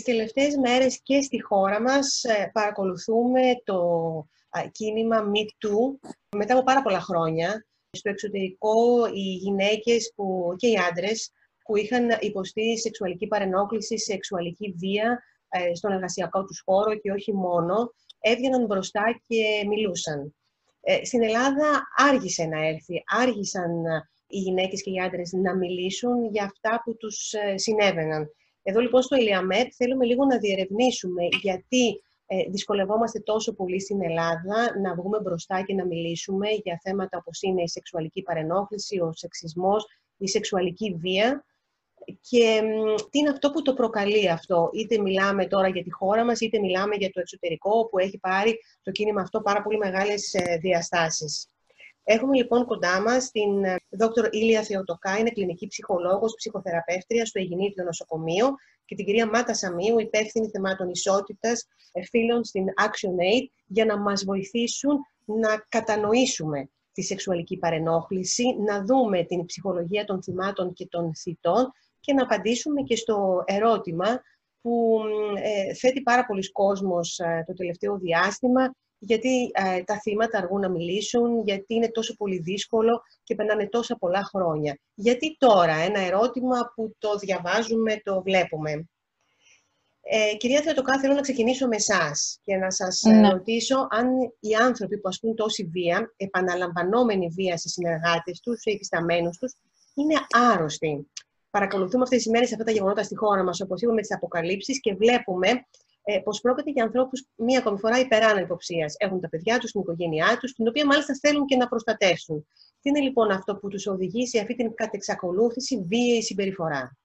Τις τελευταίες μέρες και στη χώρα μας ε, παρακολουθούμε το κίνημα Me Too μετά από πάρα πολλά χρόνια. Στο εξωτερικό οι γυναίκες που, και οι άντρες που είχαν υποστεί σεξουαλική παρενόχληση, σεξουαλική βία ε, στον εργασιακό τους χώρο και όχι μόνο, έβγαιναν μπροστά και μιλούσαν. Ε, στην Ελλάδα άργησε να έρθει, άργησαν οι γυναίκες και οι άντρες να μιλήσουν για αυτά που τους συνέβαιναν. Εδώ λοιπόν στο Ελιαμέτ θέλουμε λίγο να διερευνήσουμε γιατί ε, δυσκολευόμαστε τόσο πολύ στην Ελλάδα να βγούμε μπροστά και να μιλήσουμε για θέματα όπως είναι η σεξουαλική παρενόχληση, ο σεξισμός, η σεξουαλική βία και τι είναι αυτό που το προκαλεί αυτό; Είτε μιλάμε τώρα για τη χώρα μας, είτε μιλάμε για το εξωτερικό, που έχει πάρει το κίνημα αυτό πάρα πολύ μεγάλες ε, διαστάσεις. Έχουμε λοιπόν κοντά μας την ε, Δ. Ήλια Θεοτοκά, είναι κλινική ψυχολόγος, ψυχοθεραπεύτρια στο Αιγινίδιο Νοσοκομείο και την κυρία Μάτα Σαμίου, υπεύθυνη θεμάτων ισότητας ε, φίλων στην ActionAid, για να μας βοηθήσουν να κατανοήσουμε τη σεξουαλική παρενόχληση, να δούμε την ψυχολογία των θυμάτων και των θητών και να απαντήσουμε και στο ερώτημα που ε, θέτει πάρα πολλοί κόσμος το τελευταίο διάστημα γιατί ε, τα θύματα αργούν να μιλήσουν, γιατί είναι τόσο πολύ δύσκολο και περνάνε τόσα πολλά χρόνια. Γιατί τώρα, ένα ερώτημα που το διαβάζουμε, το βλέπουμε. Ε, κυρία Θεοτοκά, θέλω να ξεκινήσω με εσάς και να σας ε, ναι. ρωτήσω αν οι άνθρωποι που ασκούν τόση βία, επαναλαμβανόμενη βία στις συνεργάτες τους, στους υφισταμένους τους, είναι άρρωστοι. Παρακολουθούμε αυτές τις ημέρες αυτά τα γεγονότα στη χώρα μας, όπως είπαμε, τις αποκαλύψεις και βλέπουμε ε, πως πρόκειται για ανθρώπους μία ακόμη φορά υπεράνω υποψίας. Έχουν τα παιδιά τους, την οικογένειά τους, την οποία μάλιστα θέλουν και να προστατεύσουν. Τι είναι λοιπόν αυτό που τους οδηγεί σε αυτή την κατεξακολούθηση βίαιη συμπεριφορά;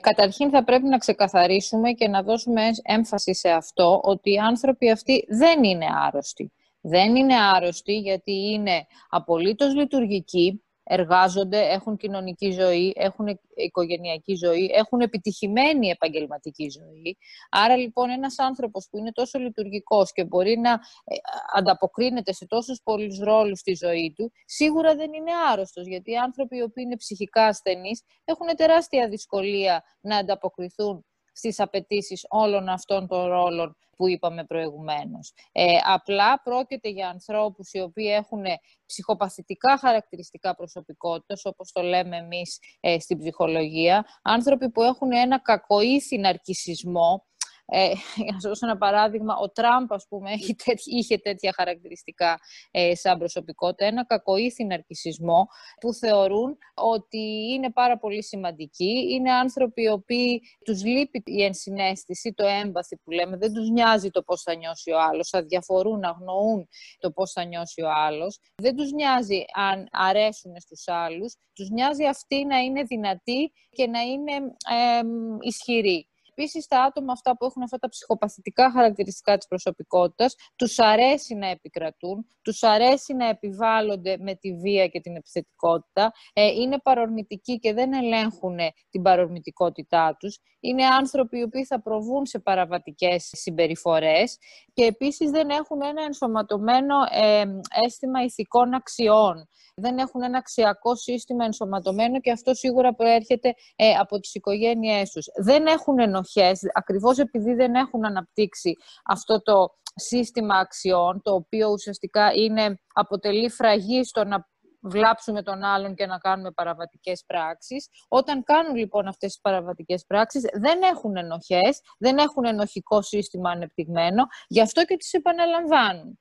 Καταρχήν θα πρέπει να ξεκαθαρίσουμε και να δώσουμε έμφαση σε αυτό ότι οι άνθρωποι αυτοί δεν είναι άρρωστοι. Δεν είναι άρρωστοι γιατί είναι απολύτως λειτουργικοί, εργάζονται, έχουν κοινωνική ζωή, έχουν οικογενειακή ζωή, έχουν επιτυχημένη επαγγελματική ζωή. Άρα λοιπόν ένας άνθρωπος που είναι τόσο λειτουργικός και μπορεί να ε, ανταποκρίνεται σε τόσους πολλούς ρόλους στη ζωή του, σίγουρα δεν είναι άρρωστος, γιατί οι άνθρωποι οι οποίοι είναι ψυχικά ασθενείς έχουν τεράστια δυσκολία να ανταποκριθούν στις απαιτήσεις όλων αυτών των ρόλων που είπαμε προηγουμένως. Ε, απλά πρόκειται για ανθρώπους οι οποίοι έχουν ψυχοπαθητικά χαρακτηριστικά προσωπικότητας, όπως το λέμε εμείς ε, στην ψυχολογία, άνθρωποι που έχουν ένα κακοήθη ναρκισισμό, ε, για να σας δώσω ένα παράδειγμα, ο Τραμπ, ας πούμε, είχε τέτοια χαρακτηριστικά ε, σαν προσωπικότητα, ένα κακοήθη ναρκισισμό που θεωρούν ότι είναι πάρα πολύ σημαντικοί. Είναι άνθρωποι οι οποίοι τους λείπει η ενσυναίσθηση, το έμπαθη που λέμε, δεν τους νοιάζει το πώς θα νιώσει ο άλλος, αδιαφορούν, αγνοούν το πώς θα νιώσει ο άλλος. Δεν τους νοιάζει αν αρέσουν στους άλλους, τους νοιάζει αυτοί να είναι δυνατοί και να είναι ε, ισχυροί. Επίσης, τα άτομα αυτά που έχουν αυτά τα ψυχοπαθητικά χαρακτηριστικά της προσωπικότητας, τους αρέσει να επικρατούν, τους αρέσει να επιβάλλονται με τη βία και την επιθετικότητα, ε, είναι παρορμητικοί και δεν ελέγχουν την παρορμητικότητά τους. Είναι άνθρωποι οι οποίοι θα προβούν σε παραβατικές συμπεριφορές και επίσης δεν έχουν ένα ενσωματωμένο ε, αίσθημα ηθικών αξιών. Δεν έχουν ένα αξιακό σύστημα ενσωματωμένο και αυτό σίγουρα προέρχεται ε, από τις οικογένειές τους. Δεν έχουν ενοχές, ακριβώς επειδή δεν έχουν αναπτύξει αυτό το σύστημα αξιών, το οποίο ουσιαστικά είναι, αποτελεί φραγή στο να βλάψουμε τον άλλον και να κάνουμε παραβατικές πράξεις. Όταν κάνουν λοιπόν αυτές τις παραβατικές πράξεις δεν έχουν ενοχές, δεν έχουν ενοχικό σύστημα ανεπτυγμένο, γι' αυτό και τις επαναλαμβάνουν.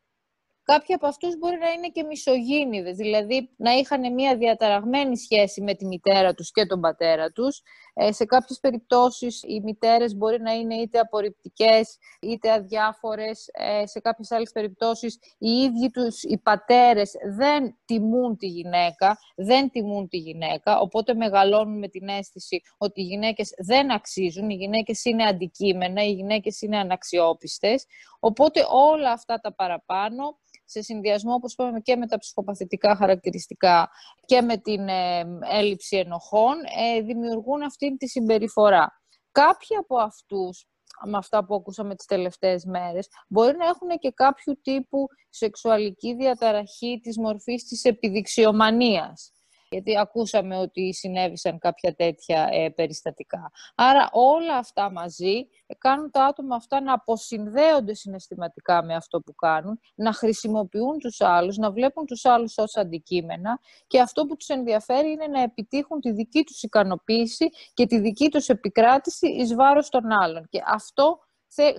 Κάποιοι από αυτούς μπορεί να είναι και μισογίνηδες, δηλαδή να είχαν μια διαταραγμένη σχέση με τη μητέρα τους και τον πατέρα τους. Ε, σε κάποιες περιπτώσεις οι μητέρες μπορεί να είναι είτε απορριπτικές είτε αδιάφορες. Ε, σε κάποιες άλλες περιπτώσεις οι ίδιοι τους οι πατέρες δεν τιμούν τη γυναίκα, δεν τιμούν τη γυναίκα, οπότε μεγαλώνουν με την αίσθηση ότι οι γυναίκες δεν αξίζουν, οι γυναίκες είναι αντικείμενα, οι γυναίκες είναι αναξιόπιστες. Οπότε όλα αυτά τα παραπάνω σε συνδυασμό, όπως είπαμε, και με τα ψυχοπαθητικά χαρακτηριστικά και με την ε, έλλειψη ενοχών, ε, δημιουργούν αυτή τη συμπεριφορά. Κάποιοι από αυτούς, με αυτά που ακούσαμε τις τελευταίες μέρες, μπορεί να έχουν και κάποιο τύπου σεξουαλική διαταραχή της μορφής της επιδειξιομανίας. Γιατί ακούσαμε ότι συνέβησαν κάποια τέτοια ε, περιστατικά. Άρα όλα αυτά μαζί κάνουν τα άτομα αυτά να αποσυνδέονται συναισθηματικά με αυτό που κάνουν, να χρησιμοποιούν τους άλλους, να βλέπουν τους άλλους ως αντικείμενα και αυτό που τους ενδιαφέρει είναι να επιτύχουν τη δική τους ικανοποίηση και τη δική τους επικράτηση εις βάρος των άλλων. Και αυτό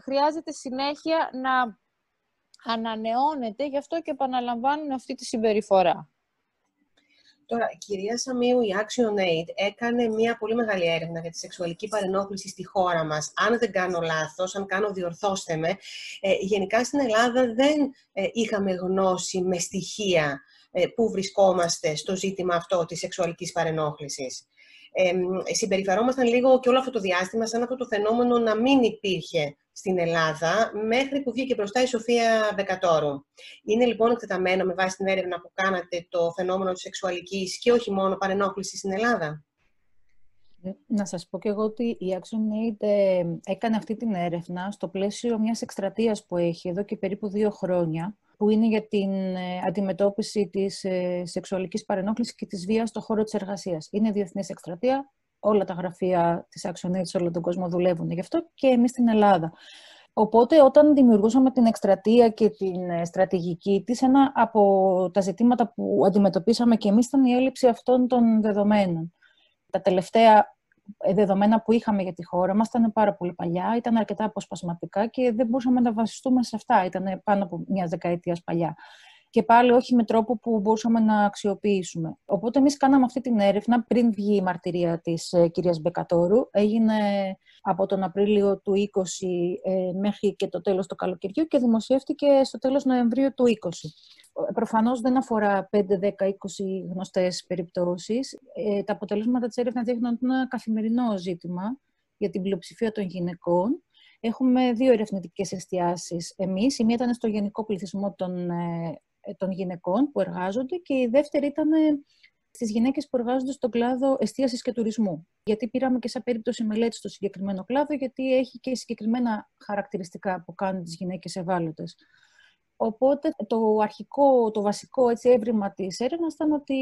χρειάζεται συνέχεια να ανανεώνεται, γι' αυτό και επαναλαμβάνουν αυτή τη συμπεριφορά. Τώρα, η κυρία Σαμίου, η Action Aid, έκανε μια πολύ μεγάλη έρευνα για τη σεξουαλική παρενόχληση στη χώρα μας. Αν δεν κάνω λάθος, αν κάνω διορθώστε με, ε, γενικά στην Ελλάδα δεν ε, είχαμε γνώση με στοιχεία ε, που βρισκόμαστε στο ζήτημα αυτό της σεξουαλικής παρενόχλησης. Ε, συμπεριφερόμασταν λίγο και όλο αυτό το διάστημα σαν αυτό το φαινόμενο να μην υπήρχε στην Ελλάδα μέχρι που βγήκε μπροστά η Σοφία Βεκατόρου. Είναι λοιπόν εκτεταμένο με βάση την έρευνα που κάνατε το φαινόμενο της σεξουαλικής και όχι μόνο παρενόχλησης στην Ελλάδα; Ε, να σας πω και εγώ ότι η ActionAid ε, έκανε αυτή την έρευνα στο πλαίσιο μιας εκστρατείας που έχει εδώ και περίπου δύο χρόνια που είναι για την ε, αντιμετώπιση της ε, σεξουαλικής παρενόχλησης και της βίας στον χώρο της εργασίας. Είναι διεθνής εκστρατεία, όλα τα γραφεία της ActionAid σε όλο τον κόσμο δουλεύουν γι' αυτό και εμείς στην Ελλάδα. Οπότε, όταν δημιουργούσαμε την εκστρατεία και την ε, στρατηγική της, ένα από τα ζητήματα που αντιμετωπίσαμε και εμείς ήταν η έλλειψη αυτών των δεδομένων. Τα τελευταία δεδομένα που είχαμε για τη χώρα μας ήταν πάρα πολύ παλιά, ήταν αρκετά αποσπασματικά και δεν μπορούσαμε να βασιστούμε σε αυτά. Ήταν πάνω από μια δεκαετία παλιά. Και πάλι όχι με τρόπο που μπορούσαμε να αξιοποιήσουμε. Οπότε εμείς κάναμε αυτή την έρευνα πριν βγει η μαρτυρία της ε, κυρίας Μπεκατόρου. Έγινε από τον Απρίλιο του 20 ε, μέχρι και το τέλος του καλοκαιριού και δημοσιεύτηκε στο τέλος Νοεμβρίου του 20 προφανώς δεν αφορά 5, 10, 20 γνωστές περιπτώσεις. Ε, τα αποτελέσματα της έρευνας δείχνουν ένα καθημερινό ζήτημα για την πλειοψηφία των γυναικών. Έχουμε δύο ερευνητικές εστιάσεις εμείς. Η μία ήταν στο γενικό πληθυσμό των, ε, των γυναικών που εργάζονται και η δεύτερη ήταν ε, στις γυναίκες που εργάζονται στον κλάδο εστίασης και τουρισμού. Γιατί πήραμε και σαν περίπτωση μελέτη στο συγκεκριμένο κλάδο, γιατί έχει και συγκεκριμένα χαρακτηριστικά που κάνουν τις γυναίκες ευάλωτες. Οπότε το αρχικό, το βασικό έτσι, έβριμα της έρευνας ήταν ότι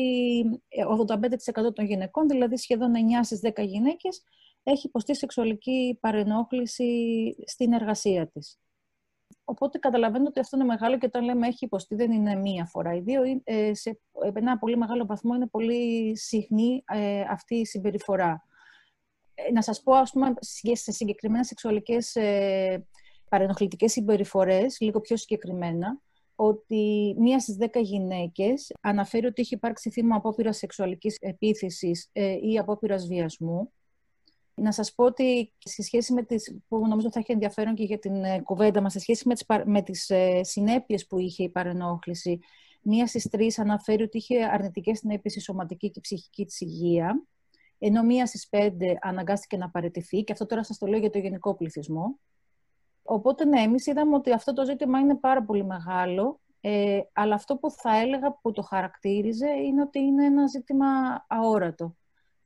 85% των γυναικών, δηλαδή σχεδόν 9 στις 10 γυναίκες, έχει υποστεί σεξουαλική παρενόχληση στην εργασία της. Οπότε καταλαβαίνω ότι αυτό είναι μεγάλο και όταν λέμε έχει υποστεί δεν είναι μία φορά. Οι δύο, ε, σε ένα πολύ μεγάλο βαθμό είναι πολύ συχνή ε, αυτή η συμπεριφορά. Ε, να σας πω, ας πούμε, σε συγκεκριμένα σεξουαλικές παρενοχλητικές συμπεριφορές, λίγο πιο συγκεκριμένα, ότι μία στις δέκα γυναίκες αναφέρει ότι έχει υπάρξει θύμα απόπειρας σεξουαλικής επίθεσης ε, ή απόπειρας βιασμού. Να σας πω ότι σε σχέση με τις, που νομίζω θα έχει ενδιαφέρον και για την ε, κουβέντα μας, σε σχέση με τις, με τις ε, συνέπειες που είχε η παρενόχληση, μία στις τρεις αναφέρει ότι είχε αρνητικές συνέπειες στη σωματική και ψυχική της υγεία, ενώ μία στις πέντε αναγκάστηκε να παραιτηθεί, και αυτό τώρα σας το λέω για το γενικό πληθυσμό. Οπότε ναι, εμείς είδαμε ότι αυτό το ζήτημα είναι πάρα πολύ μεγάλο, ε, αλλά αυτό που θα έλεγα που το χαρακτήριζε είναι ότι είναι ένα ζήτημα αόρατο.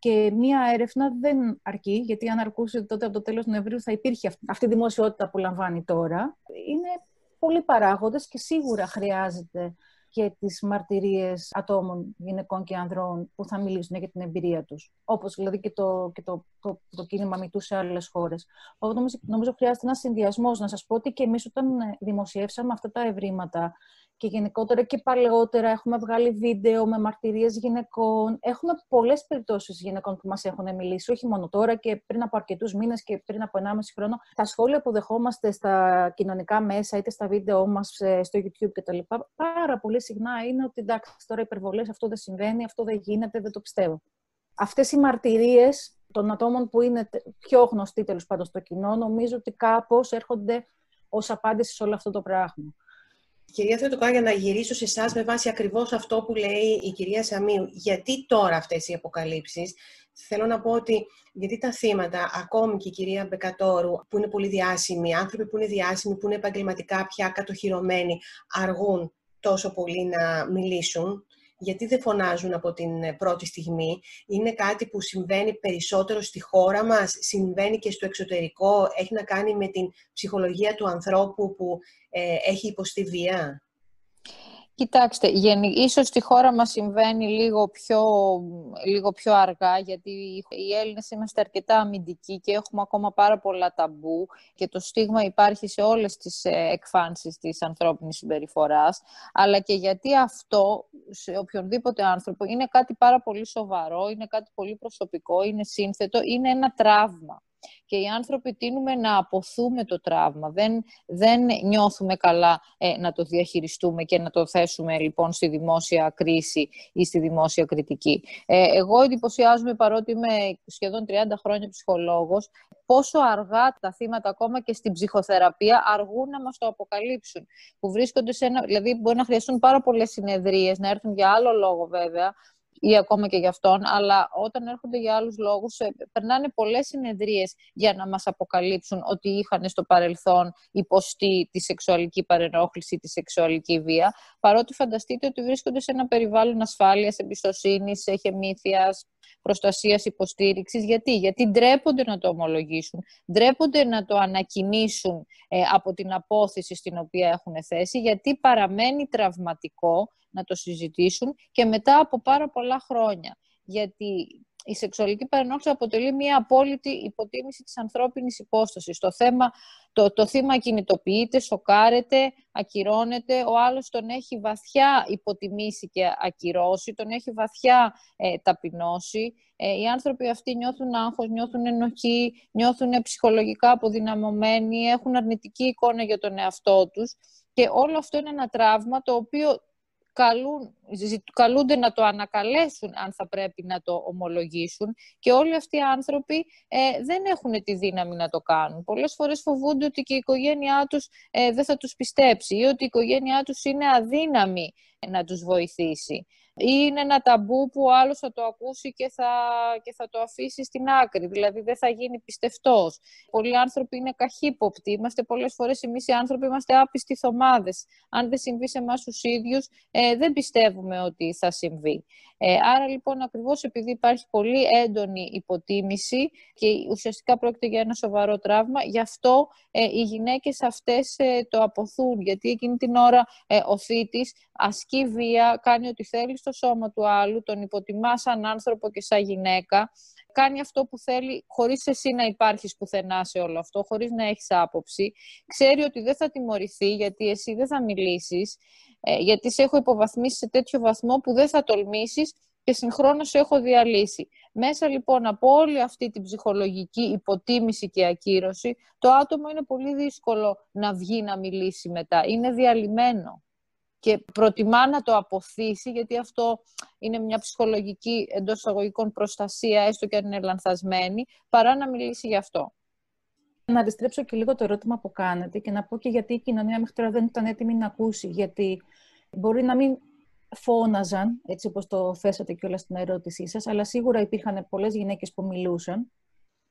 Και μία έρευνα δεν αρκεί, γιατί αν αρκούσε τότε από το τέλος Νοεμβρίου θα υπήρχε αυτή η δημοσιότητα που λαμβάνει τώρα. Είναι πολλοί παράγοντες και σίγουρα χρειάζεται και τις μαρτυρίες ατόμων, γυναικών και ανδρών που θα μιλήσουν για την εμπειρία τους. Όπως δηλαδή και το, και το, το, το κίνημα Μητού σε άλλες χώρες. Οπότε νομίζω, νομίζω χρειάζεται ένας συνδυασμός. Να σας πω ότι και εμείς όταν δημοσιεύσαμε αυτά τα ευρήματα και γενικότερα και παλαιότερα έχουμε βγάλει βίντεο με μαρτυρίες γυναικών. Έχουμε πολλές περιπτώσεις γυναικών που μας έχουν μιλήσει, όχι μόνο τώρα και πριν από αρκετούς μήνες και πριν από 1,5 χρόνο. Τα σχόλια που δεχόμαστε στα κοινωνικά μέσα είτε στα βίντεο μας ε, στο YouTube κτλ. Πάρα πολύ συχνά είναι ότι εντάξει τώρα υπερβολές, αυτό δεν συμβαίνει, αυτό δεν γίνεται, δεν το πιστεύω. Αυτές οι μαρτυρίες των ατόμων που είναι πιο γνωστοί τέλος πάντων στο κοινό, νομίζω ότι κάπως έρχονται ως απάντηση σε όλο αυτό το πράγμα. Κυρία Θεοτοκά, για να γυρίσω σε εσάς με βάση ακριβώς αυτό που λέει η κυρία Σαμίου, γιατί τώρα αυτές οι αποκαλύψεις, θέλω να πω ότι γιατί τα θύματα, ακόμη και η κυρία Μπεκατόρου, που είναι πολύ διάσημοι, άνθρωποι που είναι διάσημοι, που είναι επαγγελματικά πια κατοχυρωμένοι, αργούν τόσο πολύ να μιλήσουν γιατί δεν φωνάζουν από την ε, πρώτη στιγμή. Είναι κάτι που συμβαίνει περισσότερο στη χώρα μας, συμβαίνει και στο εξωτερικό, έχει να κάνει με την ψυχολογία του ανθρώπου που ε, έχει υποστεί βία. Κοιτάξτε, ίσως στη χώρα μας συμβαίνει λίγο πιο, λίγο πιο αργά, γιατί οι Έλληνες είμαστε αρκετά αμυντικοί και έχουμε ακόμα πάρα πολλά ταμπού και το στίγμα υπάρχει σε όλες τις ε, εκφάνσεις της ανθρώπινης συμπεριφοράς, αλλά και γιατί αυτό σε οποιονδήποτε άνθρωπο είναι κάτι πάρα πολύ σοβαρό, είναι κάτι πολύ προσωπικό, είναι σύνθετο, είναι ένα τραύμα και οι άνθρωποι τείνουμε να αποθούμε το τραύμα. Δεν, δεν νιώθουμε καλά ε, να το διαχειριστούμε και να το θέσουμε λοιπόν στη δημόσια κρίση ή στη δημόσια κριτική. Ε, εγώ εντυπωσιάζομαι παρότι είμαι σχεδόν 30 χρόνια ψυχολόγος πόσο αργά τα θύματα ακόμα και στην ψυχοθεραπεία αργούν να μας το αποκαλύψουν. Που βρίσκονται σε ένα, δηλαδή μπορεί να χρειαστούν πάρα πολλές συνεδρίες, να έρθουν για άλλο λόγο βέβαια, ή ακόμα και για αυτόν, αλλά όταν έρχονται για άλλους λόγους, ε, περνάνε πολλές συνεδρίες για να μας αποκαλύψουν ότι είχαν στο παρελθόν υποστεί τη σεξουαλική παρενόχληση, τη σεξουαλική βία, παρότι φανταστείτε ότι βρίσκονται σε ένα περιβάλλον ασφάλειας, εμπιστοσύνης, εχεμήθειας, προστασίας υποστήριξης. Γιατί; Γιατί ντρέπονται να το ομολογήσουν, ντρέπονται να το ανακοινήσουν ε, από την απόθεση στην οποία έχουν θέσει, γιατί παραμένει τραυματικό να το συζητήσουν και μετά από πάρα πολλά χρόνια. Γιατί η σεξουαλική παρενόχληση αποτελεί μια απόλυτη υποτίμηση της ανθρώπινης υπόστασης. Το, θέμα, το, το θύμα κινητοποιείται, σοκάρεται, ακυρώνεται, ο άλλος τον έχει βαθιά υποτιμήσει και ακυρώσει, τον έχει βαθιά ε, ταπεινώσει. Ε, οι άνθρωποι αυτοί νιώθουν άγχος, νιώθουν ενοχή, νιώθουν ψυχολογικά αποδυναμωμένοι, έχουν αρνητική εικόνα για τον εαυτό τους και όλο αυτό είναι ένα τραύμα το οποίο καλούν, καλούνται να το ανακαλέσουν αν θα πρέπει να το ομολογήσουν και όλοι αυτοί οι άνθρωποι ε, δεν έχουν τη δύναμη να το κάνουν. Πολλές φορές φοβούνται ότι και η οικογένειά τους ε, δεν θα τους πιστέψει ή ότι η οικογένειά τους είναι αδύναμη να τους βοηθήσει ή είναι ένα ταμπού που ο άλλος θα το ακούσει και θα, και θα το αφήσει στην άκρη, δηλαδή δεν θα γίνει πιστευτός. Πολλοί άνθρωποι είναι καχύποπτοι, είμαστε πολλές φορές εμείς οι άνθρωποι είμαστε άπιστοι θωμάδες. Αν δεν συμβεί σε εμάς τους ίδιους, ε, δεν πιστεύουμε ότι θα συμβεί. Ε, άρα λοιπόν ακριβώς επειδή υπάρχει πολύ έντονη υποτίμηση και ουσιαστικά πρόκειται για ένα σοβαρό τραύμα, γι' αυτό ε, οι γυναίκες αυτές ε, το αποθούν, γιατί εκείνη την ώρα ε, ο θήτης ασκεί βία, κάνει ό,τι θέλει στο σώμα του άλλου, τον υποτιμά σαν άνθρωπο και σαν γυναίκα, κάνει αυτό που θέλει χωρίς εσύ να υπάρχεις πουθενά σε όλο αυτό, χωρίς να έχεις άποψη. Ξέρει ότι δεν θα τιμωρηθεί γιατί εσύ δεν θα μιλήσεις, ε, γιατί σε έχω υποβαθμίσει σε τέτοιο βαθμό που δεν θα τολμήσεις και συγχρόνως σε έχω διαλύσει. Μέσα λοιπόν από όλη αυτή την ψυχολογική υποτίμηση και ακύρωση, το άτομο είναι πολύ δύσκολο να βγει να μιλήσει μετά. Είναι διαλυμένο και προτιμά να το αποθήσει, γιατί αυτό είναι μια ψυχολογική εντός εισαγωγικών προστασία, έστω και αν είναι λανθασμένη, παρά να μιλήσει γι' αυτό. Να αντιστρέψω και λίγο το ερώτημα που κάνετε και να πω και γιατί η κοινωνία μέχρι τώρα δεν ήταν έτοιμη να ακούσει. Γιατί μπορεί να μην φώναζαν, έτσι όπως το θέσατε και όλα στην ερώτησή σας, αλλά σίγουρα υπήρχαν πολλές γυναίκες που μιλούσαν,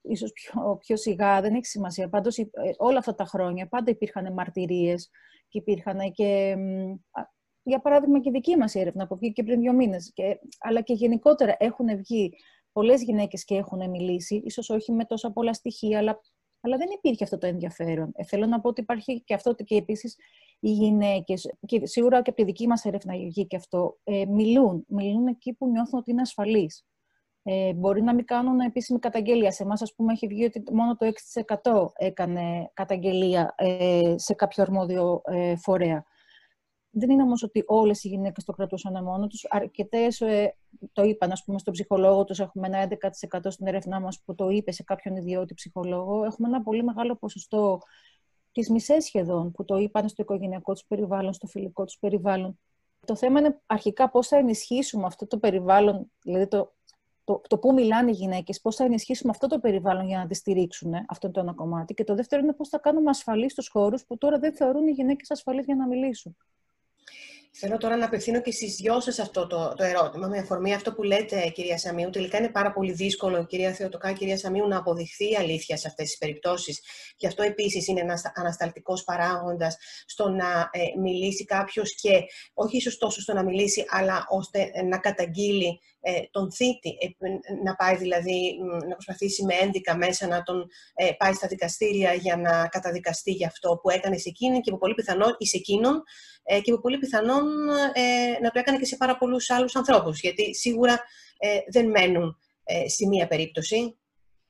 ίσως πιο, πιο σιγά, δεν έχει σημασία. Πάντως ε, όλα αυτά τα χρόνια πάντα υπήρχαν μαρτυρίες και υπήρχαν και, για παράδειγμα, και η δική μας έρευνα που βγήκε πριν δύο μήνες, και, αλλά και γενικότερα έχουν βγει πολλές γυναίκες και έχουν μιλήσει, ίσως όχι με τόσα πολλά στοιχεία, αλλά, αλλά δεν υπήρχε αυτό το ενδιαφέρον. Ε, θέλω να πω ότι υπάρχει και αυτό και επίσης οι γυναίκες, και σίγουρα και από τη δική μας έρευνα βγήκε αυτό, ε, μιλούν. Μιλούν εκεί που νιώθουν ότι είναι ασφαλείς. Ε, μπορεί να μην κάνουν επίσημη καταγγελία. Σε εμάς, ας πούμε, έχει βγει ότι μόνο το 6% έκανε καταγγελία ε, σε κάποιο αρμόδιο ε, φορέα. Δεν είναι όμως ότι όλες οι γυναίκες το κρατούσαν μόνο τους. Αρκετές ε, το είπαν, ας πούμε, στον ψυχολόγο τους. Έχουμε ένα 11% στην έρευνά μας που το είπε σε κάποιον ιδιώτη ψυχολόγο. Έχουμε ένα πολύ μεγάλο ποσοστό, τι μισές σχεδόν, που το είπαν στο οικογενειακό τους περιβάλλον, στο φιλικό τους περιβάλλον. Το θέμα είναι αρχικά πώς θα ενισχύσουμε αυτό το περιβάλλον, δηλαδή το το, το πού μιλάνε οι γυναίκες, πώς θα ενισχύσουμε αυτό το περιβάλλον για να τις στηρίξουν, αυτό το ένα κομμάτι. Και το δεύτερο είναι πώς θα κάνουμε ασφαλείς στους χώρους που τώρα δεν θεωρούν οι γυναίκες ασφαλείς για να μιλήσουν. Θέλω τώρα να απευθύνω και στις δυο σας αυτό το, το ερώτημα, με αφορμή αυτό που λέτε, κυρία Σαμίου. Τελικά είναι πάρα πολύ δύσκολο, κυρία Θεοτοκά, κυρία Σαμίου, να αποδειχθεί η αλήθεια σε αυτές τις περιπτώσεις. Και αυτό επίσης είναι ένας ανασταλτικός παράγοντας στο να ε, μιλήσει κάποιος και όχι ίσως τόσο στο να μιλήσει, αλλά ώστε να καταγγείλει ε, τον θήτη, ε, να πάει δηλαδή, να προσπαθήσει με ένδικα μέσα να τον ε, πάει στα δικαστήρια για να καταδικαστεί για αυτό που έκανε σε εκείνη και που πολύ πιθανόν, ή σε εκείνον, και που πολύ πιθανόν δυνατόν ε, να το έκανε και σε πάρα πολλούς άλλους ανθρώπους, γιατί σίγουρα ε, δεν μένουν ε, στη μία περίπτωση.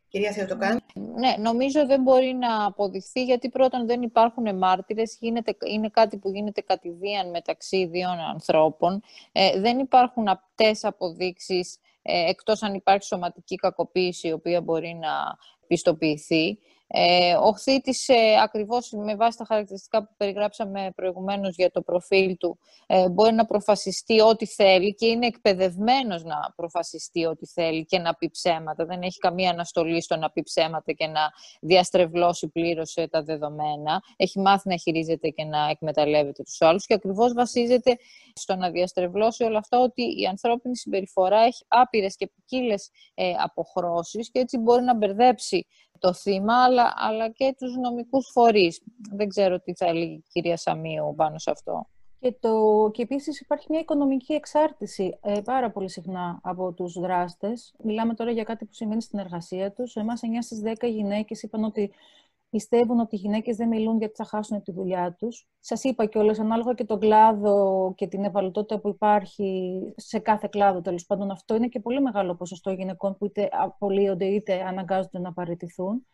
Κυρία Θεοτοκάν. Ναι, νομίζω δεν μπορεί να αποδειχθεί γιατί πρώτον δεν υπάρχουν μάρτυρες, γίνεται, είναι κάτι που γίνεται κατηδίαν μεταξύ δύο ανθρώπων. Ε, δεν υπάρχουν απτές αποδείξεις ε, εκτός αν υπάρχει σωματική κακοποίηση η οποία μπορεί να πιστοποιηθεί. Ε, ο χθήτης, ε, ακριβώς με βάση τα χαρακτηριστικά που περιγράψαμε προηγουμένως για το προφίλ του, ε, μπορεί να προφασιστεί ό,τι θέλει και είναι εκπαιδευμένος να προφασιστεί ό,τι θέλει και να πει ψέματα. Δεν έχει καμία αναστολή στο να πει ψέματα και να διαστρεβλώσει πλήρως ε, τα δεδομένα. Έχει μάθει να χειρίζεται και να εκμεταλλεύεται τους άλλους και ακριβώς βασίζεται στο να διαστρεβλώσει όλα αυτά ότι η ανθρώπινη συμπεριφορά έχει άπειρες και ποικίλες ε, αποχρώσεις και έτσι μπορεί να μπερδέψει το θύμα, αλλά, αλλά και τους νομικούς φορείς. Δεν ξέρω τι θα έλεγε η κυρία Σαμίου πάνω σε αυτό. Και, το, και επίσης υπάρχει μια οικονομική εξάρτηση ε, πάρα πολύ συχνά από τους δράστες. Μιλάμε τώρα για κάτι που σημαίνει στην εργασία τους. Εμάς 9 στις 10 γυναίκες είπαν ότι πιστεύουν ότι οι γυναίκες δεν μιλούν γιατί θα χάσουν τη δουλειά τους. Σας είπα κιόλας, ανάλογα και τον κλάδο και την ευαλωτότητα που υπάρχει σε κάθε κλάδο, τέλος πάντων, αυτό είναι και πολύ μεγάλο ποσοστό γυναικών που είτε απολύονται είτε αναγκάζονται να παραιτηθούν.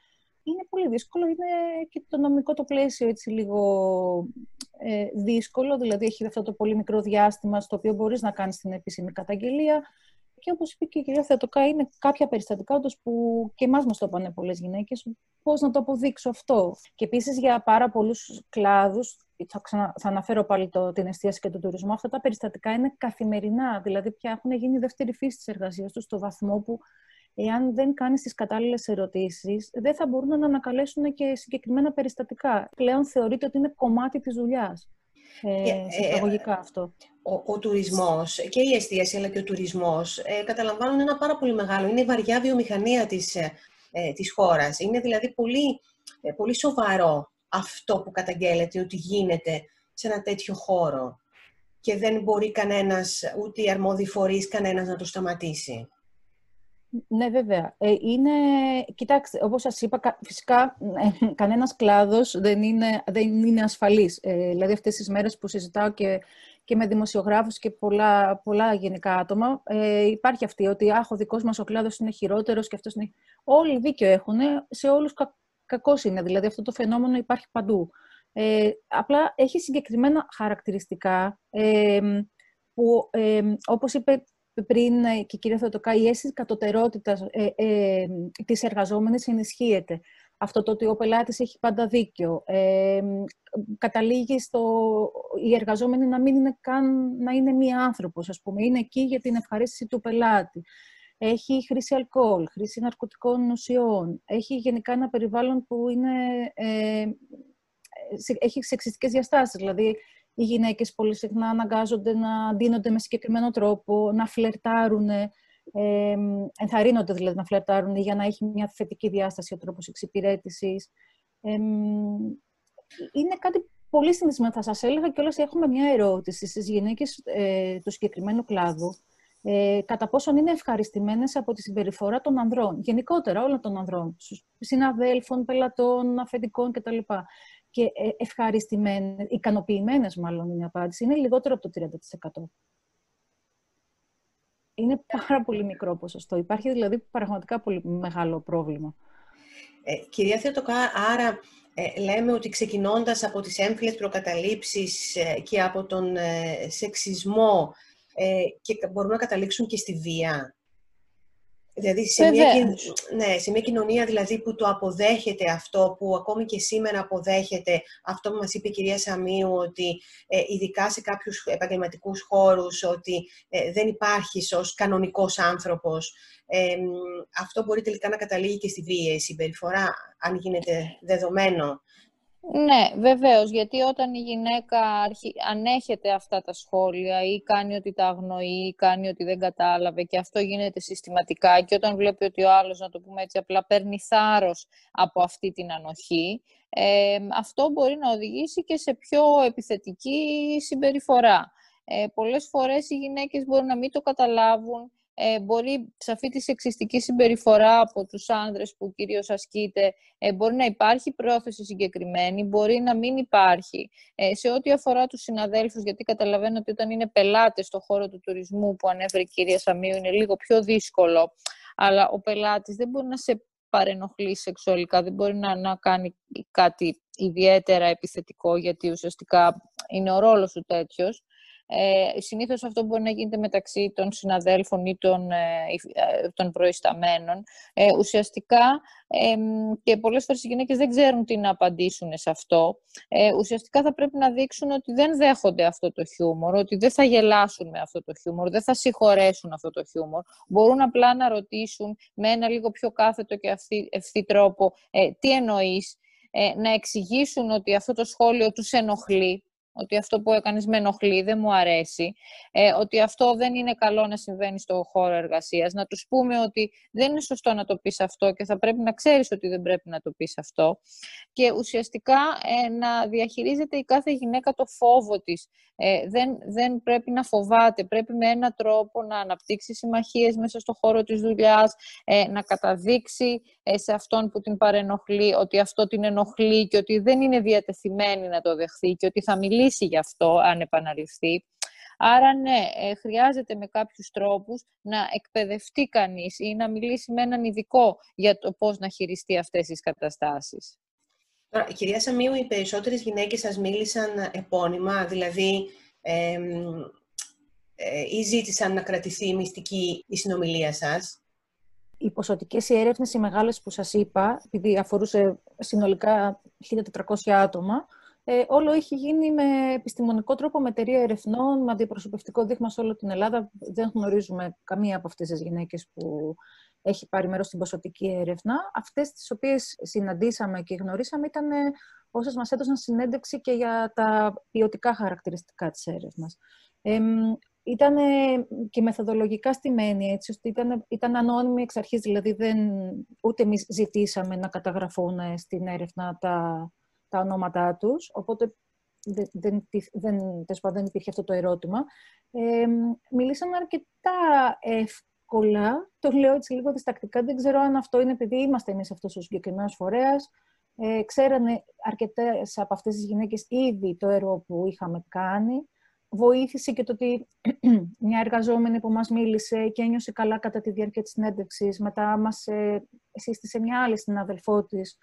Είναι πολύ δύσκολο. Είναι και το νομικό το πλαίσιο έτσι λίγο ε, δύσκολο. Δηλαδή, έχει αυτό το πολύ μικρό διάστημα στο οποίο μπορείς να κάνεις την επίσημη καταγγελία. Και όπως είπε και η κυρία Θεατοκά, είναι κάποια περιστατικά όντως που και εμάς μας το είπαν πολλές γυναίκες. Πώς να το αποδείξω αυτό. Και επίσης για πάρα πολλούς κλάδους, θα, ξανα, θα αναφέρω πάλι το, την εστίαση και τον τουρισμό, αυτά τα περιστατικά είναι καθημερινά. Δηλαδή πια έχουν γίνει δεύτερη φύση της εργασίας τους, στο βαθμό που εάν δεν κάνεις τις κατάλληλες ερωτήσεις, δεν θα μπορούν να ανακαλέσουν και συγκεκριμένα περιστατικά. Πλέον θεωρείται ότι είναι κομμάτι της δουλειάς. Ε, ε, αυτό. Ο, ο τουρισμός και η εστίαση αλλά και ο τουρισμός ε, καταλαμβάνουν ένα πάρα πολύ μεγάλο. Είναι η βαριά βιομηχανία της, ε, ε της χώρας. Είναι δηλαδή πολύ, ε, πολύ σοβαρό αυτό που καταγγέλλεται ότι γίνεται σε ένα τέτοιο χώρο και δεν μπορεί κανένας, ούτε οι αρμόδιοι φορείς, κανένας να το σταματήσει. Ναι, βέβαια. Ε, είναι, κοιτάξτε, όπως σας είπα, φυσικά ε, κανένας κλάδος δεν είναι, δεν είναι ασφαλής. Ε, δηλαδή αυτές τις μέρες που συζητάω και, και με δημοσιογράφους και πολλά, πολλά γενικά άτομα, ε, υπάρχει αυτή ότι αχ, ο δικός μας ο κλάδος είναι χειρότερος και αυτός είναι... Όλοι δίκιο έχουν, σε όλους κα, κακός είναι. Δηλαδή αυτό το φαινόμενο υπάρχει παντού. Ε, απλά έχει συγκεκριμένα χαρακτηριστικά ε, που, ε, όπως είπε πριν ε, και η κυρία Θεοτοκά, η αίσθηση κατωτερότητας ε, ε, της εργαζόμενης ενισχύεται. Αυτό το ότι ο πελάτης έχει πάντα δίκιο. Ε, καταλήγει στο η εργαζόμενη να μην είναι καν να είναι μία άνθρωπος, ας πούμε. Είναι εκεί για την ευχαρίστηση του πελάτη. Έχει χρήση αλκοόλ, χρήση ναρκωτικών ουσιών. Έχει γενικά ένα περιβάλλον που είναι, ε, έχει σεξιστικές διαστάσεις. Δηλαδή, οι γυναίκες πολύ συχνά αναγκάζονται να ντύνονται με συγκεκριμένο τρόπο, να φλερτάρουν, ε, ενθαρρύνονται δηλαδή να φλερτάρουν για να έχει μια θετική διάσταση ο τρόπος εξυπηρέτησης. Ε, είναι κάτι πολύ συνηθισμένο. Θα σας έλεγα και όλες έχουμε μια ερώτηση στις γυναίκες ε, του συγκεκριμένου κλάδου. Ε, κατά πόσον είναι ευχαριστημένες από τη συμπεριφορά των ανδρών, γενικότερα όλων των ανδρών, συναδέλφων, πελατών, αφεντικών κτλ και ε, ευχαριστημένες, ικανοποιημένες μάλλον είναι η απάντηση, είναι λιγότερο από το 30%. Είναι πάρα πολύ μικρό ποσοστό. Υπάρχει δηλαδή πραγματικά πολύ μεγάλο πρόβλημα. Ε, κυρία Θεοτοκά, άρα ε, λέμε ότι ξεκινώντας από τις έμφυλες προκαταλήψεις ε, και από τον σεξισμό και μπορούμε να καταλήξουν και στη βία. Δηλαδή, σε μια, ναι, σε μια κοινωνία δηλαδή που το αποδέχεται αυτό, που ακόμη και σήμερα αποδέχεται αυτό που μας είπε η κυρία Σαμίου, ότι ε, ειδικά σε κάποιους επαγγελματικούς χώρους, ότι ε, δεν υπάρχει ως κανονικός άνθρωπος, ε, αυτό μπορεί τελικά να καταλήγει και στη βία συμπεριφορά, αν γίνεται δεδομένο. Ναι, βεβαίως, γιατί όταν η γυναίκα ανέχεται αυτά τα σχόλια ή κάνει ότι τα αγνοεί ή κάνει ότι δεν κατάλαβε και αυτό γίνεται συστηματικά και όταν βλέπει ότι ο άλλος, να το πούμε έτσι απλά, παίρνει θάρρος από αυτή την ανοχή, ε, αυτό μπορεί να οδηγήσει και σε πιο επιθετική συμπεριφορά. Ε, πολλές φορές οι γυναίκες μπορούν να μην το καταλάβουν ε, μπορεί σε αυτή τη σεξιστική συμπεριφορά από τους άνδρες που κυρίως ασκείται, ε, μπορεί να υπάρχει πρόθεση συγκεκριμένη, μπορεί να μην υπάρχει. Ε, σε ό,τι αφορά τους συναδέλφους, γιατί καταλαβαίνω ότι όταν είναι πελάτες στο χώρο του τουρισμού που ανέφερε η κυρία Σαμίου, είναι λίγο πιο δύσκολο, αλλά ο πελάτης δεν μπορεί να σε παρενοχλεί σεξουαλικά, δεν μπορεί να, να κάνει κάτι ιδιαίτερα επιθετικό, γιατί ουσιαστικά είναι ο ρόλος του τέτοιος. Ε, συνήθως αυτό μπορεί να γίνεται μεταξύ των συναδέλφων ή των, ε, ε των προϊσταμένων. Ε, ουσιαστικά, ε, και πολλές φορές οι γυναίκες δεν ξέρουν τι να απαντήσουν σε αυτό. Ε, ουσιαστικά θα πρέπει να δείξουν ότι δεν δέχονται αυτό το χιούμορ, ότι δεν θα γελάσουν με αυτό το χιούμορ, δεν θα συγχωρέσουν αυτό το χιούμορ. Μπορούν απλά να ρωτήσουν με ένα λίγο πιο κάθετο και ευθύ, τρόπο ε, τι εννοείς, ε, να εξηγήσουν ότι αυτό το σχόλιο τους ενοχλεί, ότι αυτό που έκανες με ενοχλεί, δεν μου αρέσει, ε, ότι αυτό δεν είναι καλό να συμβαίνει στο χώρο εργασίας, να τους πούμε ότι δεν είναι σωστό να το πεις αυτό και θα πρέπει να ξέρεις ότι δεν πρέπει να το πεις αυτό. Και ουσιαστικά ε, να διαχειρίζεται η κάθε γυναίκα το φόβο της. Ε, δεν, δεν πρέπει να φοβάται, πρέπει με έναν τρόπο να αναπτύξει συμμαχίες μέσα στο χώρο της δουλειάς, ε, να καταδείξει ε, σε αυτόν που την παρενοχλεί ότι αυτό την ενοχλεί και ότι δεν είναι διατεθειμένη να το δεχθεί και ότι θα μιλήσει μιλήσει γι' αυτό αν επαναληφθεί. Άρα ναι, ε, χρειάζεται με κάποιους τρόπους να εκπαιδευτεί κανείς ή να μιλήσει με έναν ειδικό για το πώς να χειριστεί αυτές τις καταστάσεις. Τώρα, κυρία Σαμίου, οι περισσότερες γυναίκες σας μίλησαν επώνυμα, δηλαδή ε, ή ζήτησαν να κρατηθεί μυστική η συνομιλία σας; Οι ποσοτικές έρευνες, οι μεγάλες που σας είπα, επειδή αφορούσε συνολικά 1.400 άτομα, ε, όλο έχει γίνει με επιστημονικό τρόπο, με εταιρεία ερευνών, με αντιπροσωπευτικό δείγμα σε όλη την Ελλάδα. Δεν γνωρίζουμε καμία από αυτές τις γυναίκες που έχει πάρει μέρος στην ποσοτική έρευνα. Αυτές τις οποίες συναντήσαμε και γνωρίσαμε ήταν όσες μας έδωσαν συνέντευξη και για τα ποιοτικά χαρακτηριστικά της έρευνας. Ε, ήταν και μεθοδολογικά στημένη, έτσι, ώστε ήταν, ήταν ανώνυμη εξ αρχής, δηλαδή δεν, ούτε εμείς ζητήσαμε να καταγραφούν στην έρευνα τα, τα ονόματά τους, οπότε δεν, δεν, δεν, δεν υπήρχε αυτό το ερώτημα. Ε, μιλήσαμε αρκετά εύκολα, το λέω έτσι λίγο διστακτικά, δεν ξέρω αν αυτό είναι επειδή είμαστε εμείς αυτός ο συγκεκριμένος φορέας. Ε, ξέρανε αρκετές από αυτές τις γυναίκες ήδη το έργο που είχαμε κάνει. Βοήθησε και το ότι μια εργαζόμενη που μας μίλησε και ένιωσε καλά κατά τη διάρκεια της συνέντευξης, μετά μας ε, σύστησε μια άλλη συναδελφό της,